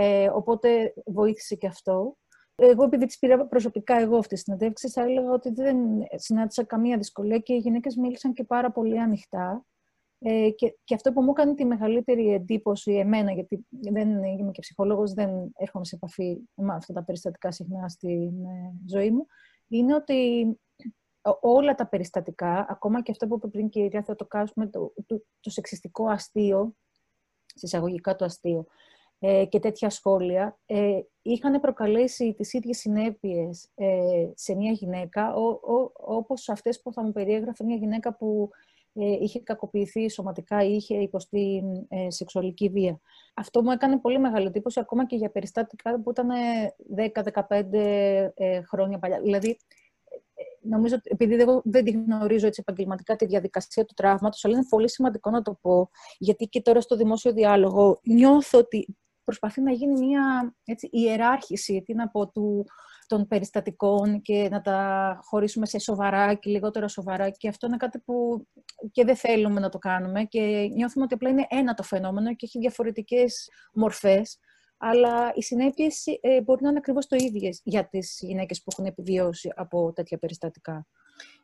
ε, οπότε βοήθησε και αυτό. Εγώ, επειδή τις πήρα προσωπικά εγώ αυτή τη συνέντευξη, θα έλεγα ότι δεν συνάντησα καμία δυσκολία και οι γυναίκες μίλησαν και πάρα πολύ ανοιχτά. Ε, και, και αυτό που μου έκανε τη μεγαλύτερη εντύπωση εμένα, γιατί δεν είμαι και ψυχολόγος, δεν έρχομαι σε επαφή με αυτά τα περιστατικά συχνά στη ε, ζωή μου, είναι ότι όλα τα περιστατικά, ακόμα και αυτό που είπε πριν και η κυρία Θεοτοκάσου, το, το, το σεξιστικό αστείο, συσσαγωγικά το αστείο, ε, και τέτοια σχόλια ε, είχαν προκαλέσει τις ίδιες συνέπειες ε, σε μια γυναίκα, ο, ο, όπως αυτές που θα μου περιέγραφε μια γυναίκα που ε, είχε κακοποιηθεί σωματικά ή είχε υποστεί ε, σεξουαλική βία. Αυτό μου έκανε πολύ μεγάλη εντύπωση, ακόμα και για περιστατικά που ήταν 10-15 χρόνια παλιά. Δηλαδή, νομίζω ότι επειδή εγώ δεν τη γνωρίζω έτσι επαγγελματικά τη διαδικασία του τραύματος, αλλά είναι πολύ σημαντικό να το πω, γιατί και τώρα στο δημόσιο διάλογο νιώθω ότι προσπαθεί να γίνει μια έτσι, ιεράρχηση τι να πω, του, των περιστατικών και να τα χωρίσουμε σε σοβαρά και λιγότερα σοβαρά. Και αυτό είναι κάτι που και δεν θέλουμε να το κάνουμε και νιώθουμε ότι απλά είναι ένα το φαινόμενο και έχει διαφορετικές μορφές. Αλλά οι συνέπειες ε, μπορεί να είναι ακριβώς το ίδιες για τις γυναίκες που έχουν επιβιώσει από τέτοια περιστατικά.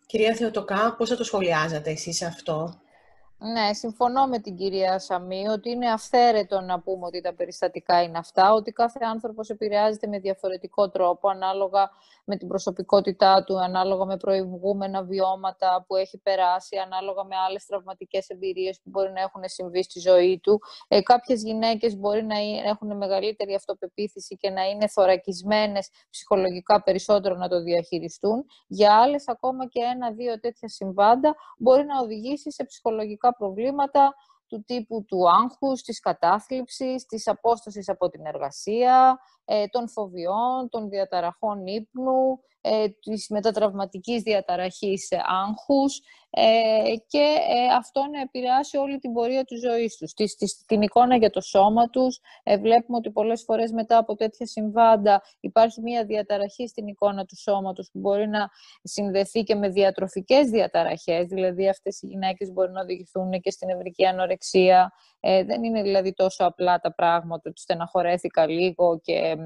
Κυρία Θεοτοκά, πώς θα το σχολιάζατε εσείς αυτό; Ναι, συμφωνώ με την κυρία Σαμή ότι είναι αυθαίρετο να πούμε ότι τα περιστατικά είναι αυτά, ότι κάθε άνθρωπος επηρεάζεται με διαφορετικό τρόπο, ανάλογα με την προσωπικότητά του, ανάλογα με προηγούμενα βιώματα που έχει περάσει, ανάλογα με άλλες τραυματικές εμπειρίες που μπορεί να έχουν συμβεί στη ζωή του. Ε, κάποιες γυναίκες μπορεί να έχουν μεγαλύτερη αυτοπεποίθηση και να είναι θωρακισμένες ψυχολογικά περισσότερο να το διαχειριστούν. Για άλλες ακόμα και ένα-δύο τέτοια συμβάντα μπορεί να οδηγήσει σε ψυχολογικά προβλήματα του τύπου του άγχους, της κατάθλιψης, της απόστασης από την εργασία, ε, των φοβιών, των διαταραχών ύπνου, ε, της μετατραυματικής διαταραχής άγχους ε, και ε, αυτό να επηρεάσει όλη την πορεία της ζωής τους. Της, την εικόνα για το σώμα τους, ε, βλέπουμε ότι πολλές φορές μετά από τέτοια συμβάντα υπάρχει μια διαταραχή στην εικόνα του σώματος που μπορεί να συνδεθεί και με διατροφικές διαταραχές, δηλαδή αυτές οι γυναίκες μπορεί να οδηγηθούν και στην ευρική ανορεξία. Ε, δεν είναι δηλαδή τόσο απλά τα πράγματα, ότι στεναχωρέθηκα λίγο και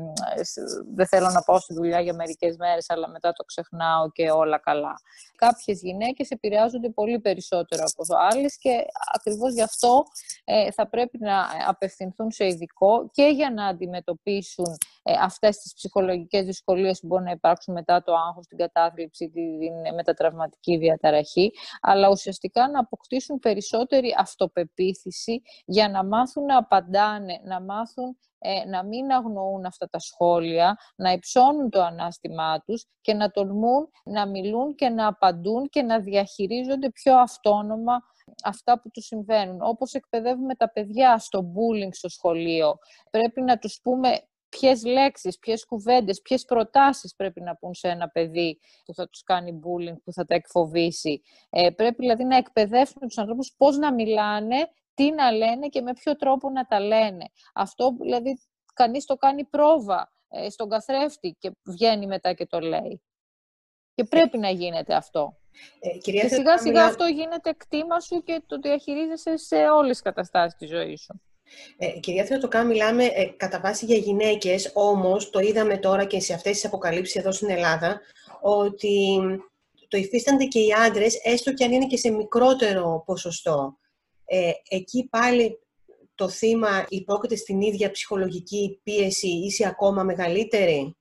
δεν θέλω να πάω στη δουλειά για μερικές μέρες, αλλά μετά το ξεχνάω και όλα καλά. Κάποιες γυναίκες επηρεάζονται πολύ περισσότερο από άλλες και ακριβώς γι' αυτό ε, θα πρέπει να απευθυνθούν σε ειδικό και για να αντιμετωπίσουν ε, αυτές τις ψυχολογικές δυσκολίες που μπορεί να υπάρξουν μετά το άγχος, την κατάθλιψη, την μετατραυματική διαταραχή, αλλά ουσιαστικά να αποκτήσουν περισσότερη αυτοπεποίθηση για να μάθουν να απαντάνε, να μάθουν ε, να μην αγνοούν αυτά τα σχόλια, να υψώνουν το ανάστημά τους και να τολμούν να μιλούν και να απαντούν και να διαχειρίζονται πιο αυτόνομα αυτά που τους συμβαίνουν. Όπως εκπαιδεύουμε τα παιδιά στο bullying στο σχολείο, πρέπει να τους πούμε ποιες λέξεις, ποιες κουβέντες, ποιες προτάσεις πρέπει να πούν σε ένα παιδί που θα τους κάνει bullying, που θα τα εκφοβήσει. Ε, πρέπει δηλαδή να εκπαιδεύσουμε τους ανθρώπους πώς να μιλάνε τι να λένε και με ποιο τρόπο να τα λένε. Αυτό δηλαδή κανείς το κάνει πρόβα ε, στον καθρέφτη και βγαίνει μετά και το λέει. Και πρέπει να γίνεται αυτό. Ε, κυρία και σιγά σιγά αυτό γίνεται κτήμα σου και το διαχειρίζεσαι σε όλες τις καταστάσεις της ζωής σου. Ε, κυρία Θεοτοκά, μιλάμε ε, κατά βάση για γυναίκες, όμως το είδαμε τώρα και σε αυτές τις αποκαλύψεις εδώ στην Ελλάδα, ότι το υφίστανται και οι άντρες, έστω και αν είναι και σε μικρότερο ποσοστό. Ε, εκεί πάλι το θύμα υπόκειται στην ίδια ψυχολογική πίεση ή σε ακόμα μεγαλύτερη;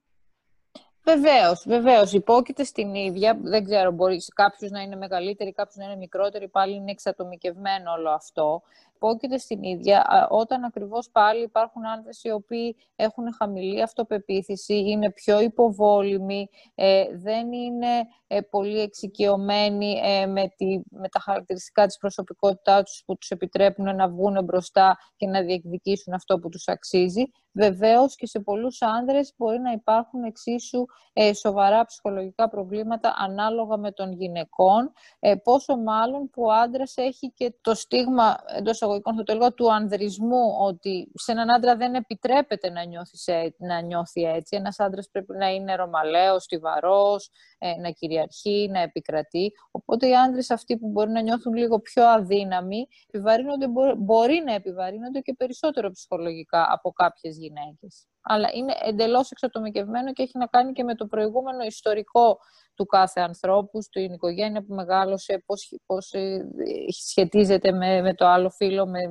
Βεβαίως, βεβαίως. Υπόκειται στην ίδια. Δεν ξέρω, μπορεί κάποιος να είναι μεγαλύτερη, κάποιος να είναι μικρότερη. Πάλι είναι εξατομικευμένο όλο αυτό υπόκειται στην ίδια, όταν ακριβώς πάλι υπάρχουν άνδρες οι οποίοι έχουν χαμηλή αυτοπεποίθηση, είναι πιο υποβόλυμοι, ε, δεν είναι ε, πολύ εξοικειωμένοι ε, με, τη, με τα χαρακτηριστικά της προσωπικότητάς τους που τους επιτρέπουν να βγουν μπροστά και να διεκδικήσουν αυτό που τους αξίζει. Βεβαίως και σε πολλούς άνδρες μπορεί να υπάρχουν εξίσου σοβαρά ψυχολογικά προβλήματα ανάλογα με των γυναικών, πόσο μάλλον που ο άντρας έχει και το στίγμα εντός εισαγωγικών θα το έλεγα, του ανδρισμού, ότι σε έναν άντρα δεν επιτρέπεται να νιώθεις, να νιώθει έτσι. Ένας άντρας πρέπει να είναι ρωμαλαίος, στιβαρός, ε, να κυριαρχεί, να επικρατεί. Οπότε οι άντρες αυτοί που μπορεί να νιώθουν λίγο πιο αδύναμοι, επιβαρύνονται, μπορεί να επιβαρύνονται και περισσότερο ψυχολογικά από κάποιες γυναίκες. Αλλά είναι εντελώς εξατομικευμένο και έχει να κάνει και με το προηγούμενο ιστορικό του κάθε ανθρώπου, στην οικογένεια που μεγάλωσε, πώς, πώς ε, σχετίζεται με, με το άλλο φίλο, με,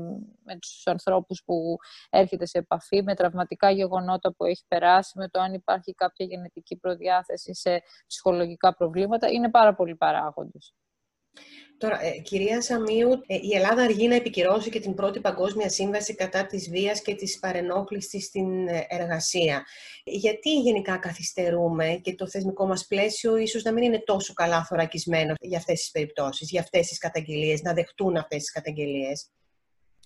με τους ανθρώπους που έρχεται σε επαφή, με τραυματικά γεγονότα που έχει περάσει, με το αν υπάρχει κάποια γενετική προδιάθεση σε ψυχολογικά προβλήματα. Είναι πάρα πολλοί παράγοντες. Τώρα, ε, κυρία Σαμίου, ε, η Ελλάδα αργεί να επικυρώσει και την πρώτη παγκόσμια σύμβαση κατά της βίας και της παρενόχλησης στην ε, εργασία. Γιατί γενικά καθυστερούμε και το θεσμικό μας πλαίσιο ίσως να μην είναι τόσο καλά θωρακισμένο για αυτές τις περιπτώσεις, για αυτές τις καταγγελίες, να δεχτούν αυτές τις καταγγελίες;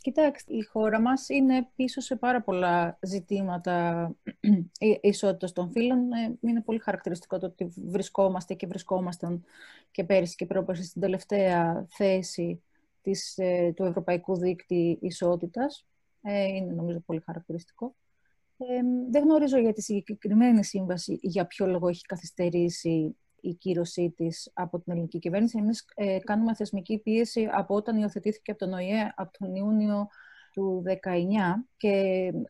Κοιτάξτε, η χώρα μας είναι πίσω σε πάρα πολλά ζητήματα ισότητας των φύλων. Ε, είναι πολύ χαρακτηριστικό το ότι βρισκόμαστε και βρισκόμασταν και πέρυσι και πρόπερσι στην τελευταία θέση της, ε, του Ευρωπαϊκού Δίκτυ Ισότητας. Ε, είναι νομίζω πολύ χαρακτηριστικό. δεν γνωρίζω για τη συγκεκριμένη σύμβαση για ποιο λόγο έχει καθυστερήσει η κύρωσή της από την ελληνική κυβέρνηση. Εμείς ε, κάνουμε θεσμική πίεση από όταν υιοθετήθηκε από τον ΟΗΕ από τον Ιούνιο του 19 και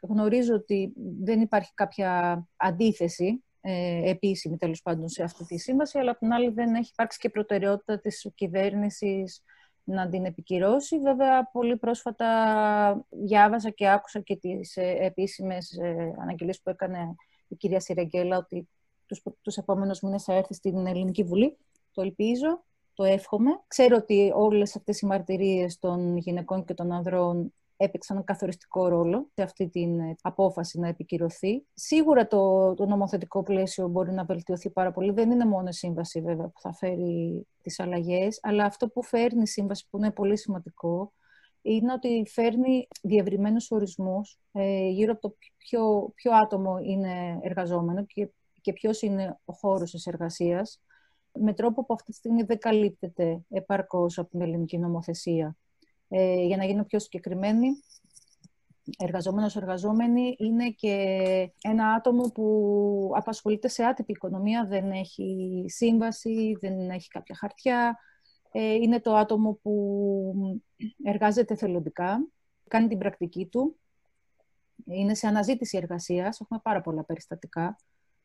γνωρίζω ότι δεν υπάρχει κάποια αντίθεση ε, επίσημη τέλος πάντων σε αυτή τη σύμβαση, αλλά απ' την άλλη δεν έχει υπάρξει και προτεραιότητα της κυβέρνησης να την επικυρώσει. Βέβαια, πολύ πρόσφατα διάβαζα και άκουσα και τις ε, επίσημες ε, αναγγελίες που έκανε η κυρία Σιρεγγέλα ότι τους, τους επόμενους μήνες θα έρθει στην Ελληνική Βουλή. Το ελπίζω, το εύχομαι. Ξέρω ότι όλες αυτές οι μαρτυρίες των γυναικών και των ανδρών έπαιξαν καθοριστικό ρόλο σε αυτή την απόφαση να επικυρωθεί. Σίγουρα το, το νομοθετικό πλαίσιο μπορεί να βελτιωθεί πάρα πολύ. Δεν είναι μόνο η σύμβαση βέβαια που θα φέρει τις αλλαγές, αλλά αυτό που φέρνει η σύμβαση που είναι πολύ σημαντικό είναι ότι φέρνει διευρυμένους ορισμούς ε, γύρω από το ποιο, ποιο άτομο είναι εργαζόμενο και και ποιος είναι ο χώρος της εργασίας, με τρόπο που αυτή τη στιγμή δεν καλύπτεται επαρκώς από την ελληνική νομοθεσία. Ε, για να γίνω πιο συγκεκριμένη, εργαζόμενος εργαζόμενη είναι και ένα άτομο που απασχολείται σε άτυπη οικονομία, δεν έχει σύμβαση, δεν έχει κάποια χαρτιά. Ε, είναι το άτομο που εργάζεται θελοντικά, κάνει την πρακτική του, είναι σε αναζήτηση εργασίας, έχουμε πάρα πολλά περιστατικά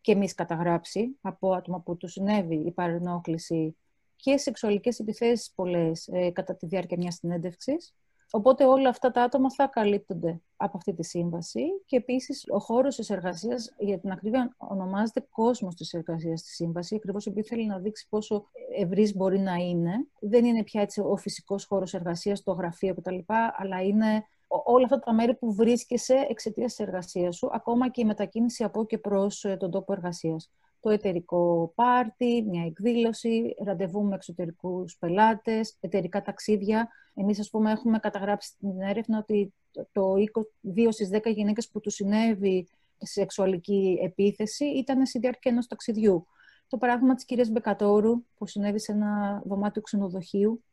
και εμείς καταγράψει από άτομα που τους συνέβη η παρενόχληση και σεξουαλικές επιθέσεις πολλές ε, κατά τη διάρκεια μιας συνέντευξης. Οπότε όλα αυτά τα άτομα θα καλύπτονται από αυτή τη σύμβαση και επίσης ο χώρος της εργασίας για την ακρίβεια ονομάζεται κόσμος της εργασίας στη σύμβαση ακριβώς επειδή θέλει να δείξει πόσο ευρύς μπορεί να είναι. Δεν είναι πια έτσι ο φυσικός χώρος εργασίας, το γραφείο κτλ. αλλά είναι όλα αυτά τα μέρη που βρίσκεσαι εξαιτίας της εργασίας σου, ακόμα και η μετακίνηση από και προς ε, τον τόπο εργασίας. Το εταιρικό πάρτι, μια εκδήλωση, ραντεβού με εξωτερικούς πελάτες, εταιρικά ταξίδια. Εμείς, ας πούμε, έχουμε καταγράψει στην έρευνα ότι το 2 στις 10 γυναίκες που τους συνέβη σεξουαλική επίθεση ήταν στη διάρκεια ενός ταξιδιού. Το παράδειγμα της κυρίας Μπεκατόρου, που συνέβη σε ένα δωμάτιο ξενοδοχείου,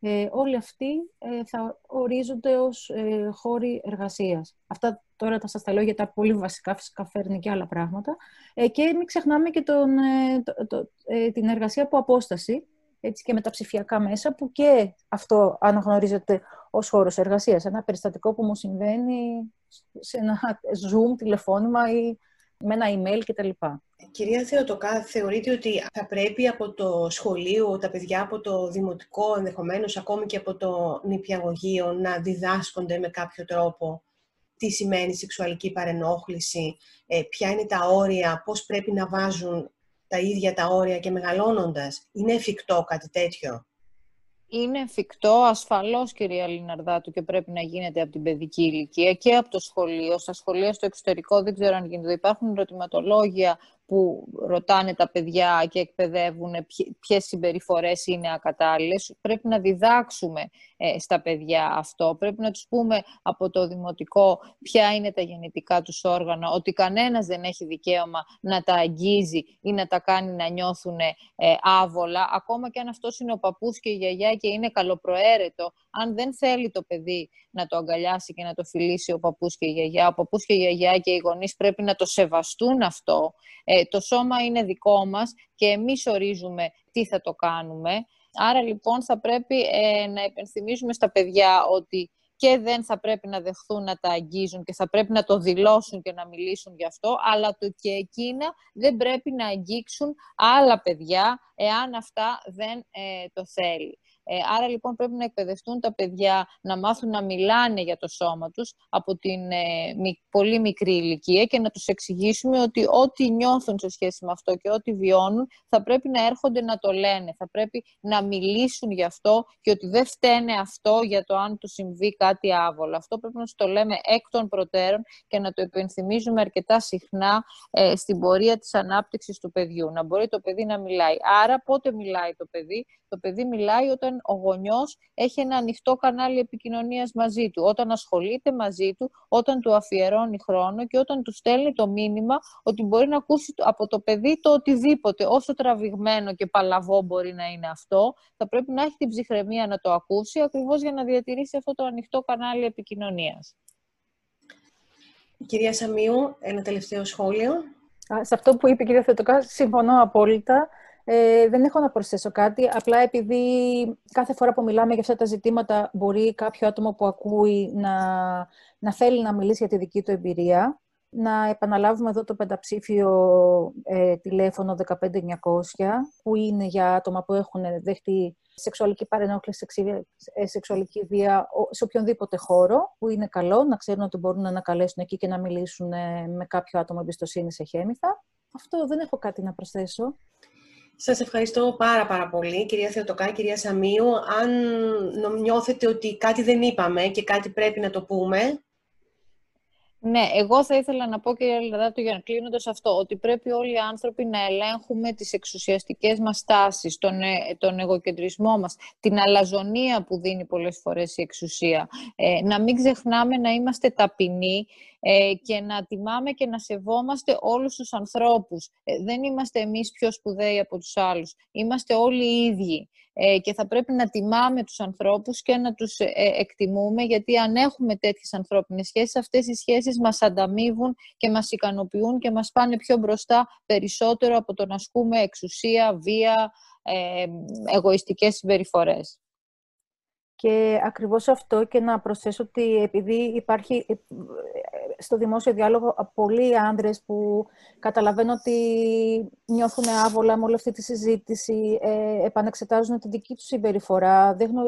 ε, όλοι αυτοί ε, θα ορίζονται ως ε, χώροι εργασίας. Αυτά τώρα θα σας τα λέω για τα πολύ βασικά, φυσικά φέρνει και άλλα πράγματα. Ε, και μην ξεχνάμε και τον, ε, το, την εργασία από απόσταση, έτσι και με τα ψηφιακά μέσα, που και αυτό αναγνωρίζεται ως χώρος εργασίας. Ένα περιστατικό που μου συμβαίνει σε ένα Zoom τηλεφώνημα ή με ένα email κτλ. Κυρία Θεοτοκά, θεωρείτε ότι θα πρέπει από το σχολείο, τα παιδιά από το δημοτικό, ενδεχομένως ακόμη και από το νηπιαγωγείο, να διδάσκονται με κάποιο τρόπο τι σημαίνει σεξουαλική παρενόχληση, ε, ποια είναι τα όρια, πώς πρέπει να βάζουν τα ίδια τα όρια και μεγαλώνοντας. Είναι εφικτό κάτι τέτοιο; Είναι εφικτό ασφαλώς, κυρία Λιναρδάτου, και πρέπει να γίνεται από την παιδική ηλικία και από το σχολείο. Στα σχολεία στο εξωτερικό δεν ξέρω αν γίνεται. Υπάρχουν ερωτηματολόγια που ρωτάνε τα παιδιά και εκπαιδεύουν ποιες συμπεριφορές είναι ακατάλληλες. Πρέπει να διδάξουμε ε, στα παιδιά αυτό. Πρέπει να τους πούμε από το δημοτικό ποια είναι τα γενετικά τους όργανα, ότι κανένας δεν έχει δικαίωμα να τα αγγίζει ή να τα κάνει να νιώθουν ε, άβολα. Ακόμα και αν αυτός είναι ο παππούς και η γιαγιά και είναι καλοπροαίρετο, αν δεν θέλει το παιδί να το αγκαλιάσει και να το φιλήσει ο παππούς και η γιαγιά, ο παππούς και η γιαγιά και οι γονείς πρέπει να το σεβαστούν αυτό. Ε, το σώμα είναι δικό μας και εμείς ορίζουμε τι θα το κάνουμε. Άρα λοιπόν θα πρέπει ε, να επενθυμίσουμε στα παιδιά ότι και δεν θα πρέπει να δεχθούν να τα αγγίζουν και θα πρέπει να το δηλώσουν και να μιλήσουν γι' αυτό, αλλά το και εκείνα δεν πρέπει να αγγίξουν άλλα παιδιά εάν αυτά δεν ε, το θέλει. Ε, άρα λοιπόν πρέπει να εκπαιδευτούν τα παιδιά να μάθουν να μιλάνε για το σώμα τους από την ε, πολύ μικρή ηλικία και να τους εξηγήσουμε ότι ό,τι νιώθουν σε σχέση με αυτό και ό,τι βιώνουν θα πρέπει να έρχονται να το λένε, θα πρέπει να μιλήσουν γι' αυτό και ότι δεν φταίνε αυτό για το αν τους συμβεί κάτι άβολο. Αυτό πρέπει να σου το λέμε εκ των προτέρων και να το υπενθυμίζουμε αρκετά συχνά ε, στην πορεία της ανάπτυξης του παιδιού. Να μπορεί το παιδί να μιλάει. Άρα πότε μιλάει το παιδί; Το παιδί μιλάει όταν ο γονιός έχει ένα ανοιχτό κανάλι επικοινωνίας μαζί του, όταν ασχολείται μαζί του, όταν του αφιερώνει χρόνο και όταν του στέλνει το μήνυμα ότι μπορεί να ακούσει από το παιδί το οτιδήποτε, όσο τραβηγμένο και παλαβό μπορεί να είναι αυτό, θα πρέπει να έχει την ψυχραιμία να το ακούσει, ακριβώς για να διατηρήσει αυτό το ανοιχτό κανάλι επικοινωνίας. Κυρία Σαμίου, ένα τελευταίο σχόλιο. Σε αυτό που είπε η κυρία Θετοκά, συμφωνώ απόλυτα. Ε, δεν έχω να προσθέσω κάτι, απλά επειδή κάθε φορά που μιλάμε για αυτά τα ζητήματα μπορεί κάποιο άτομο που ακούει να, να θέλει να μιλήσει για τη δική του εμπειρία. Να επαναλάβουμε εδώ το πενταψήφιο ε, τηλέφωνο 15900, που είναι για άτομα που έχουν δεχτεί σεξουαλική παρενόχληση, ε, σεξουαλική βία σε οποιονδήποτε χώρο, που είναι καλό να ξέρουν ότι μπορούν να ανακαλέσουν εκεί και να μιλήσουν ε, με κάποιο άτομο εμπιστοσύνη σε χέμηθα. Αυτό δεν έχω κάτι να προσθέσω. Σας ευχαριστώ πάρα πάρα πολύ, κυρία Θεοτοκά, κυρία Σαμίου. Αν νιώθετε ότι κάτι δεν είπαμε και κάτι πρέπει να το πούμε, ναι, εγώ θα ήθελα να πω, κύριε Λαδάτου, για να κλείνοντας αυτό, ότι πρέπει όλοι οι άνθρωποι να ελέγχουμε τις εξουσιαστικές μας τάσεις, τον, ε, τον εγωκεντρισμό μας, την αλαζονία που δίνει πολλές φορές η εξουσία. Ε, να μην ξεχνάμε να είμαστε ταπεινοί ε, και να τιμάμε και να σεβόμαστε όλους τους ανθρώπους. Ε, δεν είμαστε εμείς πιο σπουδαίοι από τους άλλους. Είμαστε όλοι οι ίδιοι ε, και θα πρέπει να τιμάμε τους ανθρώπους και να τους εκτιμούμε γιατί αν έχουμε τέτοιες ανθρώπινες σχέσεις, αυτές οι σχέσεις μας ανταμείβουν και μας ικανοποιούν και μας πάνε πιο μπροστά περισσότερο από το να ασκούμε εξουσία, βία, εγωιστικές συμπεριφορές. Και ακριβώς αυτό και να προσθέσω ότι επειδή υπάρχει ε, στο δημόσιο διάλογο πολλοί άνδρες που καταλαβαίνω ότι νιώθουν άβολα με όλη αυτή τη συζήτηση, ε, επανεξετάζουν την δική τους συμπεριφορά, δεν γνω...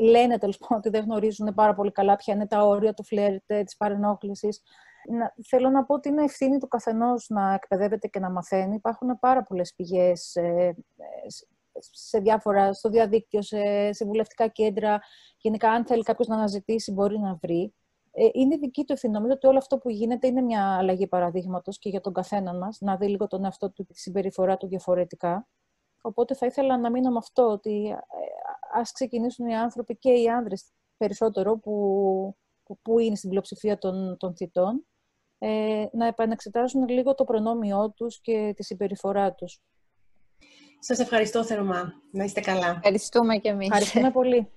λένε τέλος πάντων ότι δεν γνωρίζουν πάρα πολύ καλά ποια είναι τα όρια του φλερτ, της παρενόχλησης. Να, θέλω να πω ότι είναι ευθύνη του καθενός να εκπαιδεύεται και να μαθαίνει. Υπάρχουν πάρα πολλές πηγές ε, σε διάφορα, στο διαδίκτυο, σε, σε βουλευτικά κέντρα. Γενικά, αν θέλει κάποιος να αναζητήσει, μπορεί να βρει. Ε, είναι δική του ευθύνη. Νομίζω ότι όλο αυτό που γίνεται είναι μια αλλαγή παραδείγματος και για τον καθένα μας, να δει λίγο τον εαυτό του και τη συμπεριφορά του διαφορετικά. Οπότε θα ήθελα να μείνω με αυτό, ότι ε, ας ξεκινήσουν οι άνθρωποι και οι άνδρες περισσότερο που, που, είναι στην πλειοψηφία των, των θητών, ε, να επανεξετάσουν λίγο το προνόμιό τους και τη συμπεριφορά τους. Σας ευχαριστώ θερμά. Να είστε καλά. Ευχαριστούμε και εμείς. Ευχαριστούμε πολύ.